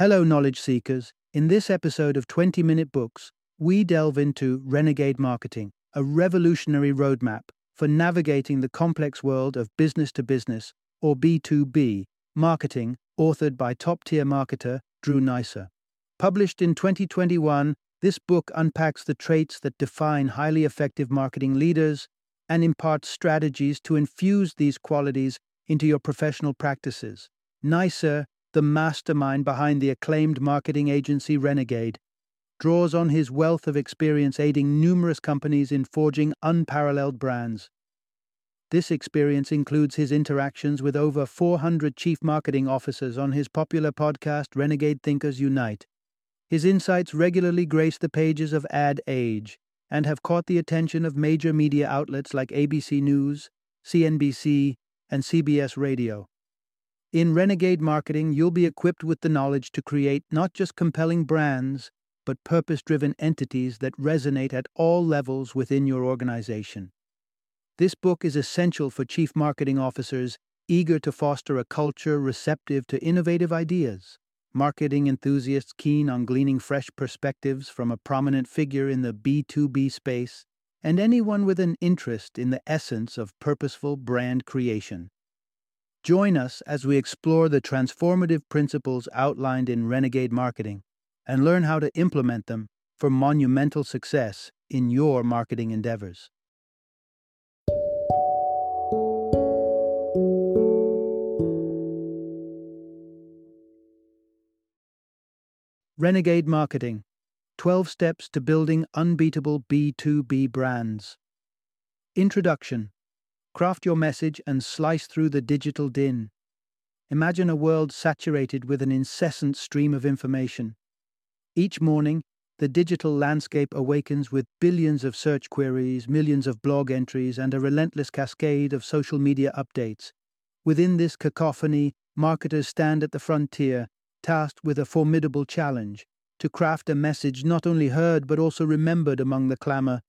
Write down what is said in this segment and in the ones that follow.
Hello, knowledge seekers. In this episode of 20 Minute Books, we delve into Renegade Marketing, a revolutionary roadmap for navigating the complex world of business to business, or B2B, marketing, authored by top tier marketer Drew Neisser. Published in 2021, this book unpacks the traits that define highly effective marketing leaders and imparts strategies to infuse these qualities into your professional practices. Neisser, the mastermind behind the acclaimed marketing agency Renegade, draws on his wealth of experience aiding numerous companies in forging unparalleled brands. This experience includes his interactions with over 400 chief marketing officers on his popular podcast Renegade Thinkers Unite. His insights regularly grace the pages of Ad Age and have caught the attention of major media outlets like ABC News, CNBC, and CBS Radio. In Renegade Marketing, you'll be equipped with the knowledge to create not just compelling brands, but purpose driven entities that resonate at all levels within your organization. This book is essential for chief marketing officers eager to foster a culture receptive to innovative ideas marketing enthusiasts keen on gleaning fresh perspectives from a prominent figure in the B2B space, and anyone with an interest in the essence of purposeful brand creation. Join us as we explore the transformative principles outlined in Renegade Marketing and learn how to implement them for monumental success in your marketing endeavors. Renegade Marketing 12 Steps to Building Unbeatable B2B Brands. Introduction Craft your message and slice through the digital din. Imagine a world saturated with an incessant stream of information. Each morning, the digital landscape awakens with billions of search queries, millions of blog entries, and a relentless cascade of social media updates. Within this cacophony, marketers stand at the frontier tasked with a formidable challenge to craft a message not only heard but also remembered among the clamor.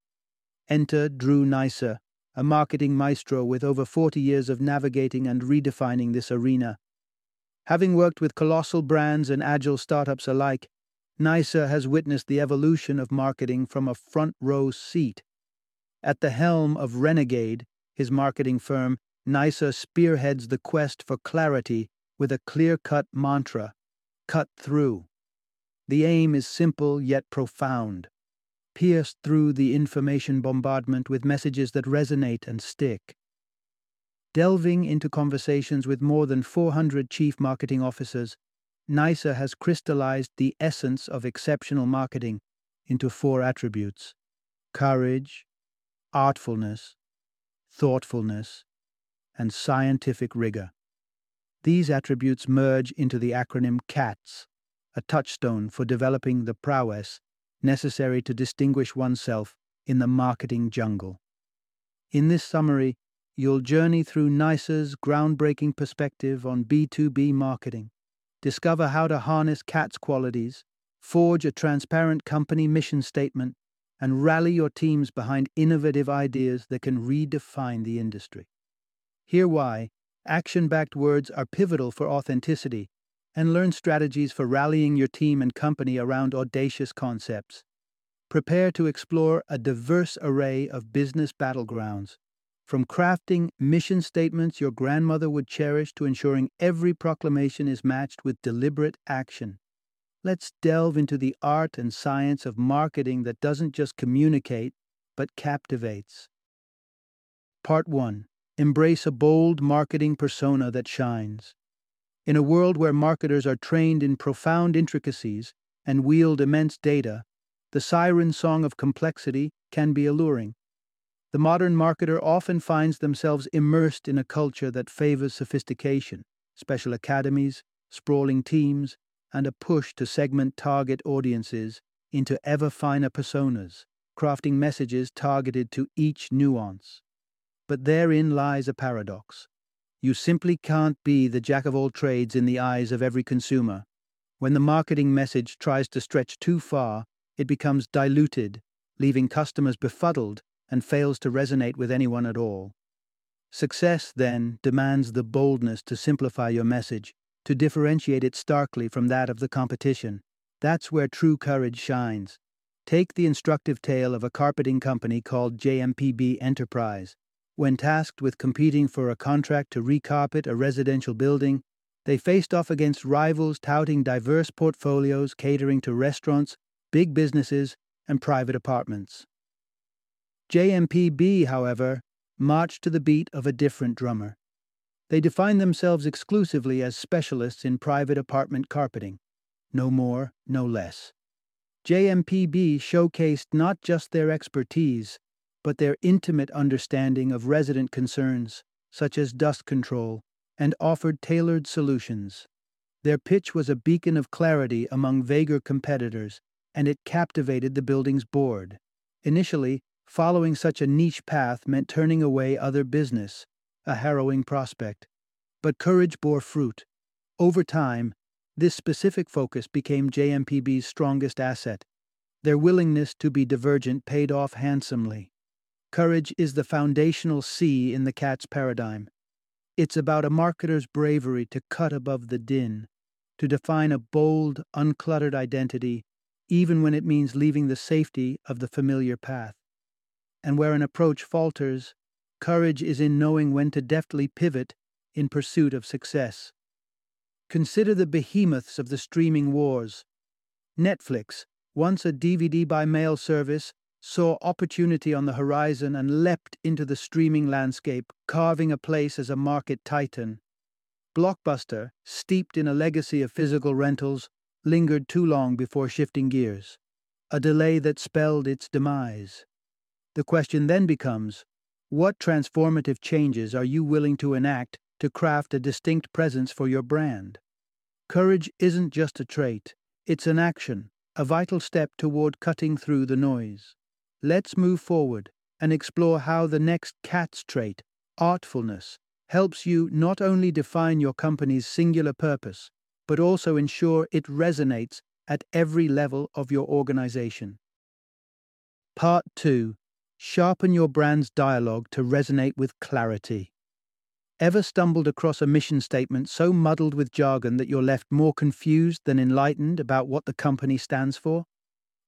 Enter Drew Neisser, a marketing maestro with over 40 years of navigating and redefining this arena. Having worked with colossal brands and agile startups alike, Neisser has witnessed the evolution of marketing from a front row seat. At the helm of Renegade, his marketing firm, Neisser spearheads the quest for clarity with a clear cut mantra cut through. The aim is simple yet profound. Pierce through the information bombardment with messages that resonate and stick. Delving into conversations with more than 400 chief marketing officers, Neisser has crystallized the essence of exceptional marketing into four attributes courage, artfulness, thoughtfulness, and scientific rigor. These attributes merge into the acronym CATS, a touchstone for developing the prowess necessary to distinguish oneself in the marketing jungle. In this summary, you'll journey through Neisser's groundbreaking perspective on B2B marketing, discover how to harness CATS qualities, forge a transparent company mission statement, and rally your teams behind innovative ideas that can redefine the industry. Hear why Action backed words are pivotal for authenticity, and learn strategies for rallying your team and company around audacious concepts. Prepare to explore a diverse array of business battlegrounds, from crafting mission statements your grandmother would cherish to ensuring every proclamation is matched with deliberate action. Let's delve into the art and science of marketing that doesn't just communicate, but captivates. Part 1 Embrace a bold marketing persona that shines. In a world where marketers are trained in profound intricacies and wield immense data, the siren song of complexity can be alluring. The modern marketer often finds themselves immersed in a culture that favors sophistication, special academies, sprawling teams, and a push to segment target audiences into ever finer personas, crafting messages targeted to each nuance. But therein lies a paradox. You simply can't be the jack of all trades in the eyes of every consumer. When the marketing message tries to stretch too far, it becomes diluted, leaving customers befuddled and fails to resonate with anyone at all. Success, then, demands the boldness to simplify your message to differentiate it starkly from that of the competition. That's where true courage shines. Take the instructive tale of a carpeting company called JMPB Enterprise. When tasked with competing for a contract to recarpet a residential building, they faced off against rivals touting diverse portfolios catering to restaurants, big businesses, and private apartments. JMPB, however, marched to the beat of a different drummer. They defined themselves exclusively as specialists in private apartment carpeting. No more, no less. JMPB showcased not just their expertise, but their intimate understanding of resident concerns, such as dust control, and offered tailored solutions. Their pitch was a beacon of clarity among vaguer competitors, and it captivated the building's board. Initially, following such a niche path meant turning away other business, a harrowing prospect. But courage bore fruit. Over time, this specific focus became JMPB's strongest asset. Their willingness to be divergent paid off handsomely. Courage is the foundational C in the CATS paradigm. It's about a marketer's bravery to cut above the din, to define a bold, uncluttered identity, even when it means leaving the safety of the familiar path. And where an approach falters, courage is in knowing when to deftly pivot in pursuit of success. Consider the behemoths of the streaming wars. Netflix, once a DVD by mail service, saw opportunity on the horizon and leapt into the streaming landscape, carving a place as a market titan. Blockbuster, steeped in a legacy of physical rentals, lingered too long before shifting gears, a delay that spelled its demise. The question then becomes what transformative changes are you willing to enact to craft a distinct presence for your brand? Courage isn't just a trait, it's an action, a vital step toward cutting through the noise. Let's move forward and explore how the next CATS trait, artfulness, helps you not only define your company's singular purpose, but also ensure it resonates at every level of your organization. Part 2 Sharpen your brand's dialogue to resonate with clarity. Ever stumbled across a mission statement so muddled with jargon that you're left more confused than enlightened about what the company stands for?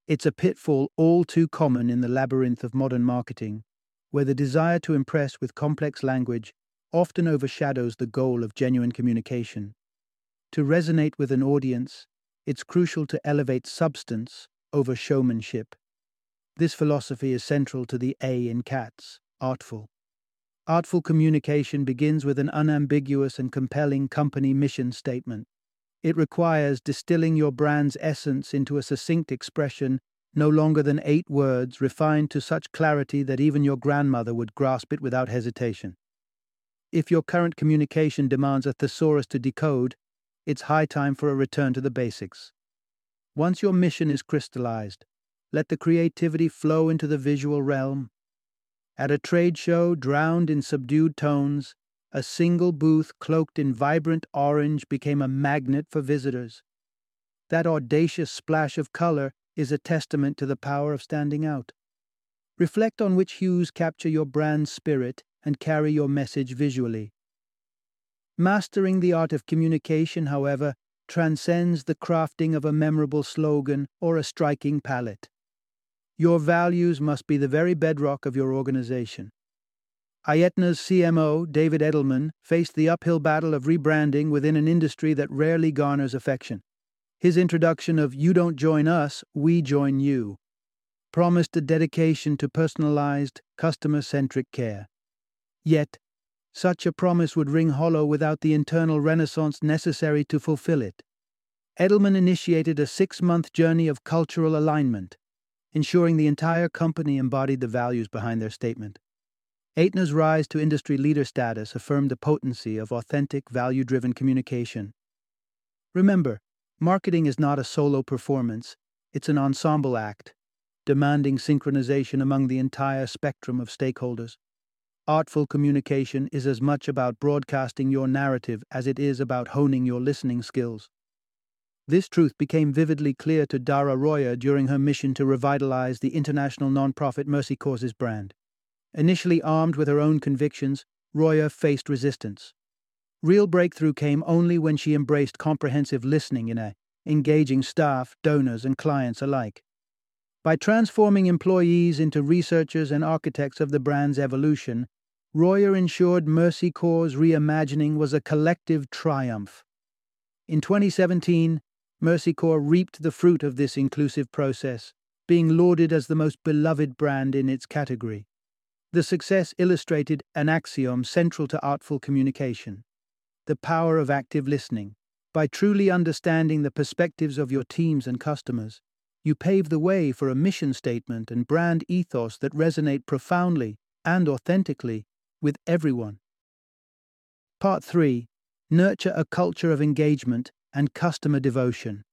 It's a pitfall all too common in the labyrinth of modern marketing, where the desire to impress with complex language often overshadows the goal of genuine communication. To resonate with an audience, it's crucial to elevate substance over showmanship. This philosophy is central to the A in CATS, artful. Artful communication begins with an unambiguous and compelling company mission statement. It requires distilling your brand's essence into a succinct expression no longer than eight words, refined to such clarity that even your grandmother would grasp it without hesitation. If your current communication demands a thesaurus to decode, it's high time for a return to the basics. Once your mission is crystallized, let the creativity flow into the visual realm. At a trade show drowned in subdued tones, a single booth cloaked in vibrant orange became a magnet for visitors. That audacious splash of color is a testament to the power of standing out. Reflect on which hues capture your brand's spirit and carry your message visually. Mastering the art of communication, however, transcends the crafting of a memorable slogan or a striking palette. Your values must be the very bedrock of your organization. Aetna's CMO, David Edelman, faced the uphill battle of rebranding within an industry that rarely garners affection. His introduction of You Don't Join Us, We Join You promised a dedication to personalized, customer centric care. Yet, such a promise would ring hollow without the internal renaissance necessary to fulfill it. Edelman initiated a six month journey of cultural alignment, ensuring the entire company embodied the values behind their statement. Aetna's rise to industry leader status affirmed the potency of authentic, value driven communication. Remember, marketing is not a solo performance, it's an ensemble act, demanding synchronization among the entire spectrum of stakeholders. Artful communication is as much about broadcasting your narrative as it is about honing your listening skills. This truth became vividly clear to Dara Royer during her mission to revitalize the international nonprofit Mercy Corps' brand. Initially armed with her own convictions, Royer faced resistance. Real breakthrough came only when she embraced comprehensive listening in a engaging staff, donors, and clients alike. By transforming employees into researchers and architects of the brand's evolution, Royer ensured Mercy Corps' reimagining was a collective triumph. In 2017, Mercy Corps reaped the fruit of this inclusive process, being lauded as the most beloved brand in its category. The success illustrated an axiom central to artful communication the power of active listening. By truly understanding the perspectives of your teams and customers, you pave the way for a mission statement and brand ethos that resonate profoundly and authentically with everyone. Part 3 Nurture a culture of engagement and customer devotion.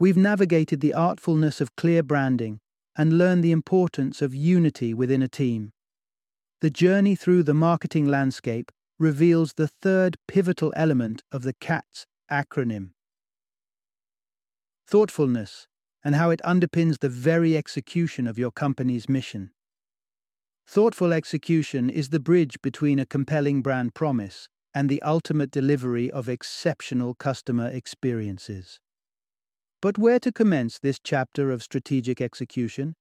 We've navigated the artfulness of clear branding and learned the importance of unity within a team. The journey through the marketing landscape reveals the third pivotal element of the CATS acronym thoughtfulness and how it underpins the very execution of your company's mission. Thoughtful execution is the bridge between a compelling brand promise and the ultimate delivery of exceptional customer experiences. But where to commence this chapter of strategic execution?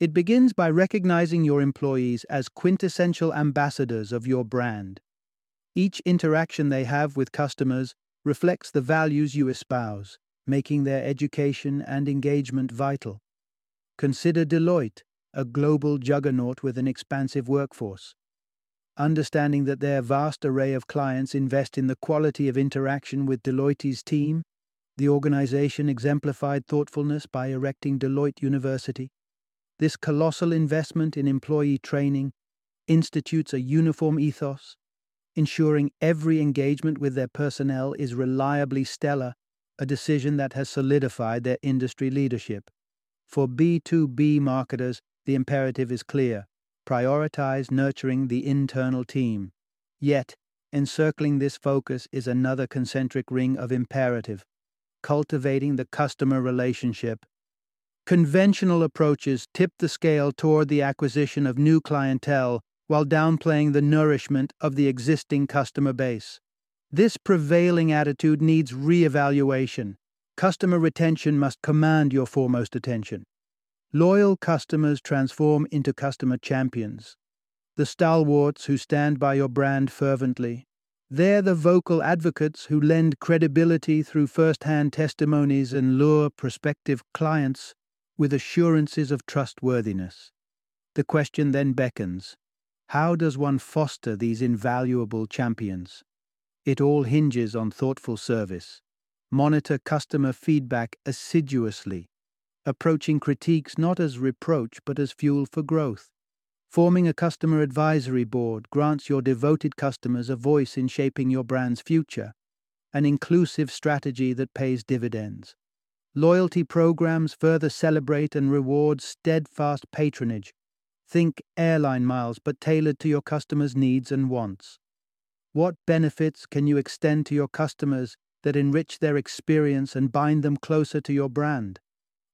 It begins by recognizing your employees as quintessential ambassadors of your brand. Each interaction they have with customers reflects the values you espouse, making their education and engagement vital. Consider Deloitte, a global juggernaut with an expansive workforce. Understanding that their vast array of clients invest in the quality of interaction with Deloitte's team, the organization exemplified thoughtfulness by erecting Deloitte University. This colossal investment in employee training institutes a uniform ethos, ensuring every engagement with their personnel is reliably stellar a decision that has solidified their industry leadership. For B2B marketers, the imperative is clear prioritize nurturing the internal team. Yet, encircling this focus is another concentric ring of imperative cultivating the customer relationship. Conventional approaches tip the scale toward the acquisition of new clientele while downplaying the nourishment of the existing customer base. This prevailing attitude needs re-evaluation. Customer retention must command your foremost attention. Loyal customers transform into customer champions. The stalwarts who stand by your brand fervently. They're the vocal advocates who lend credibility through first hand testimonies and lure prospective clients with assurances of trustworthiness. The question then beckons how does one foster these invaluable champions? It all hinges on thoughtful service. Monitor customer feedback assiduously, approaching critiques not as reproach but as fuel for growth. Forming a customer advisory board grants your devoted customers a voice in shaping your brand's future, an inclusive strategy that pays dividends. Loyalty programs further celebrate and reward steadfast patronage. Think airline miles, but tailored to your customers' needs and wants. What benefits can you extend to your customers that enrich their experience and bind them closer to your brand?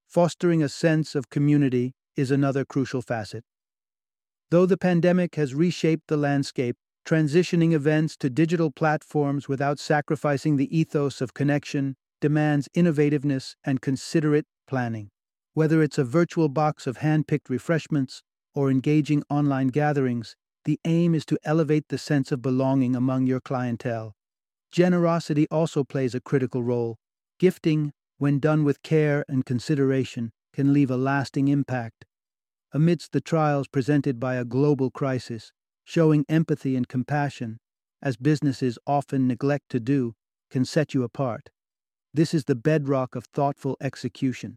Fostering a sense of community is another crucial facet. Though the pandemic has reshaped the landscape, transitioning events to digital platforms without sacrificing the ethos of connection demands innovativeness and considerate planning. Whether it's a virtual box of hand picked refreshments or engaging online gatherings, the aim is to elevate the sense of belonging among your clientele. Generosity also plays a critical role. Gifting, when done with care and consideration, can leave a lasting impact. Amidst the trials presented by a global crisis, showing empathy and compassion, as businesses often neglect to do, can set you apart. This is the bedrock of thoughtful execution.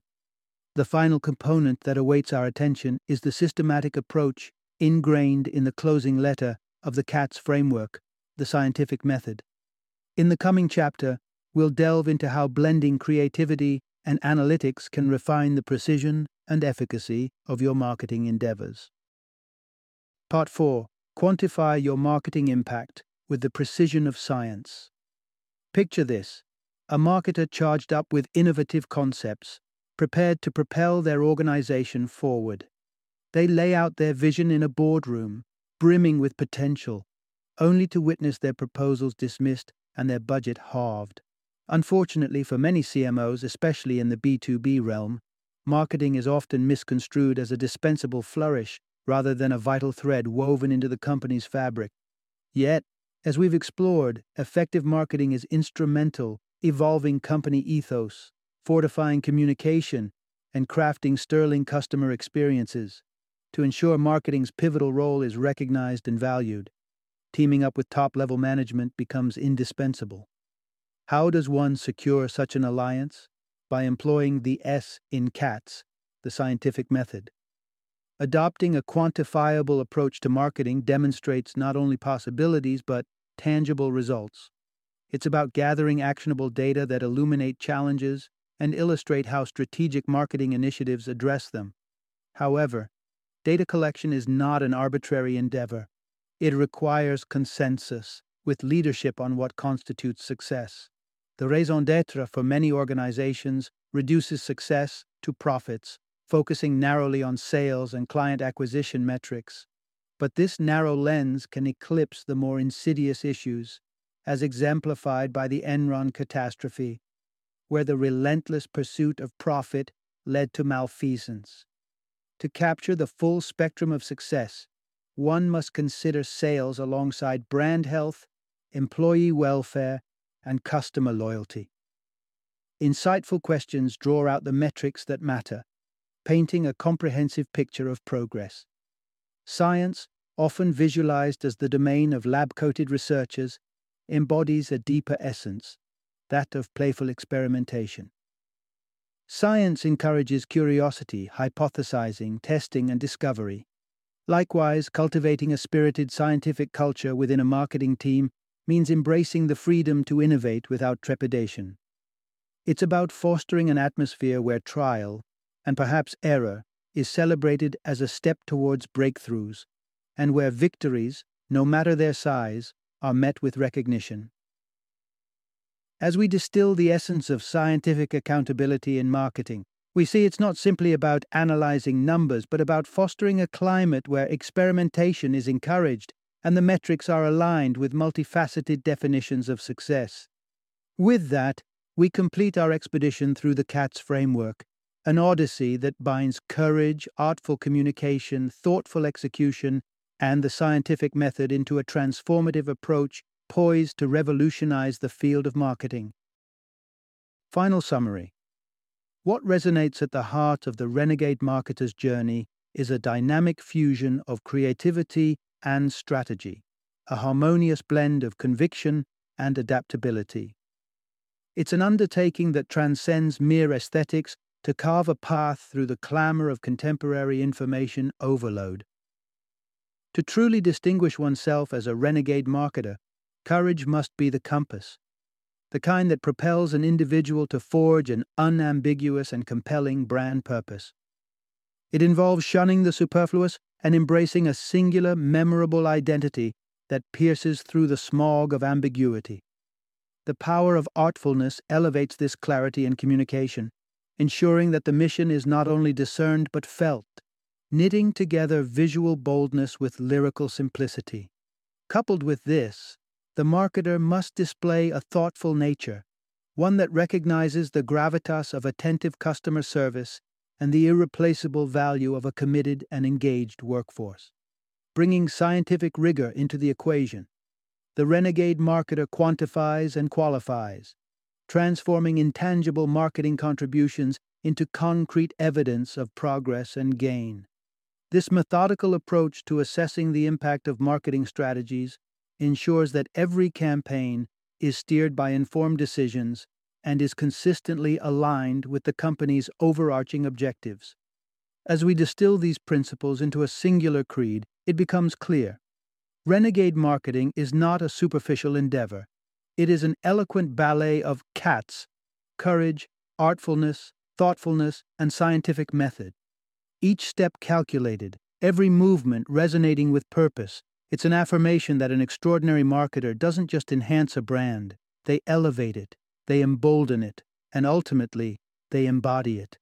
The final component that awaits our attention is the systematic approach ingrained in the closing letter of the CATS framework, the scientific method. In the coming chapter, we'll delve into how blending creativity and analytics can refine the precision and efficacy of your marketing endeavors. Part 4 Quantify your marketing impact with the precision of science. Picture this a marketer charged up with innovative concepts, prepared to propel their organization forward. They lay out their vision in a boardroom, brimming with potential. only to witness their proposals dismissed and their budget halved. Unfortunately for many CMOs, especially in the B2B realm, marketing is often misconstrued as a dispensable flourish rather than a vital thread woven into the company's fabric. Yet, as we've explored, effective marketing is instrumental, evolving company ethos, fortifying communication, and crafting sterling customer experiences to ensure marketing's pivotal role is recognized and valued. Teaming up with top level management becomes indispensable. How does one secure such an alliance? By employing the S in CATS, the scientific method. Adopting a quantifiable approach to marketing demonstrates not only possibilities but tangible results. It's about gathering actionable data that illuminate challenges and illustrate how strategic marketing initiatives address them. However, data collection is not an arbitrary endeavor. It requires consensus, with leadership on what constitutes success. The raison d'etre for many organizations reduces success to profits, focusing narrowly on sales and client acquisition metrics. But this narrow lens can eclipse the more insidious issues, as exemplified by the Enron catastrophe, where the relentless pursuit of profit led to malfeasance. To capture the full spectrum of success, one must consider sales alongside brand health, employee welfare, and customer loyalty. Insightful questions draw out the metrics that matter, painting a comprehensive picture of progress. Science, often visualized as the domain of lab coated researchers, embodies a deeper essence that of playful experimentation. Science encourages curiosity, hypothesizing, testing, and discovery. Likewise, cultivating a spirited scientific culture within a marketing team means embracing the freedom to innovate without trepidation. It's about fostering an atmosphere where trial, and perhaps error, is celebrated as a step towards breakthroughs, and where victories, no matter their size, are met with recognition. As we distill the essence of scientific accountability in marketing, we see it's not simply about analyzing numbers, but about fostering a climate where experimentation is encouraged and the metrics are aligned with multifaceted definitions of success. With that, we complete our expedition through the CATS framework, an odyssey that binds courage, artful communication, thoughtful execution, and the scientific method into a transformative approach poised to revolutionize the field of marketing. Final summary What resonates at the heart of the renegade marketer's journey is a dynamic fusion of creativity and strategy, a harmonious blend of conviction and adaptability. It's an undertaking that transcends mere aesthetics to carve a path through the clamor of contemporary information overload. To truly distinguish oneself as a renegade marketer, Courage must be the compass, the kind that propels an individual to forge an unambiguous and compelling brand purpose. It involves shunning the superfluous and embracing a singular, memorable identity that pierces through the smog of ambiguity. The power of artfulness elevates this clarity in communication, ensuring that the mission is not only discerned but felt, knitting together visual boldness with lyrical simplicity. Coupled with this, the marketer must display a thoughtful nature, one that recognizes the gravitas of attentive customer service and the irreplaceable value of a committed and engaged workforce. Bringing scientific rigor into the equation, the renegade marketer quantifies and qualifies, transforming intangible marketing contributions into concrete evidence of progress and gain. This methodical approach to assessing the impact of marketing strategies ensures that every campaign is steered by informed decisions and is consistently aligned with the company's overarching objectives. As we distill these principles into a singular creed, it becomes clear. Renegade marketing is not a superficial endeavor. It is an eloquent ballet of cats, courage, artfulness, thoughtfulness, and scientific method. Each step calculated, every movement resonating with purpose, it's an affirmation that an extraordinary marketer doesn't just enhance a brand, they elevate it, they embolden it, and ultimately, they embody it.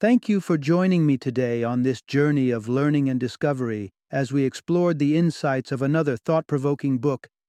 Thank you for joining me today on this journey of learning and discovery as we explored the insights of another thought provoking book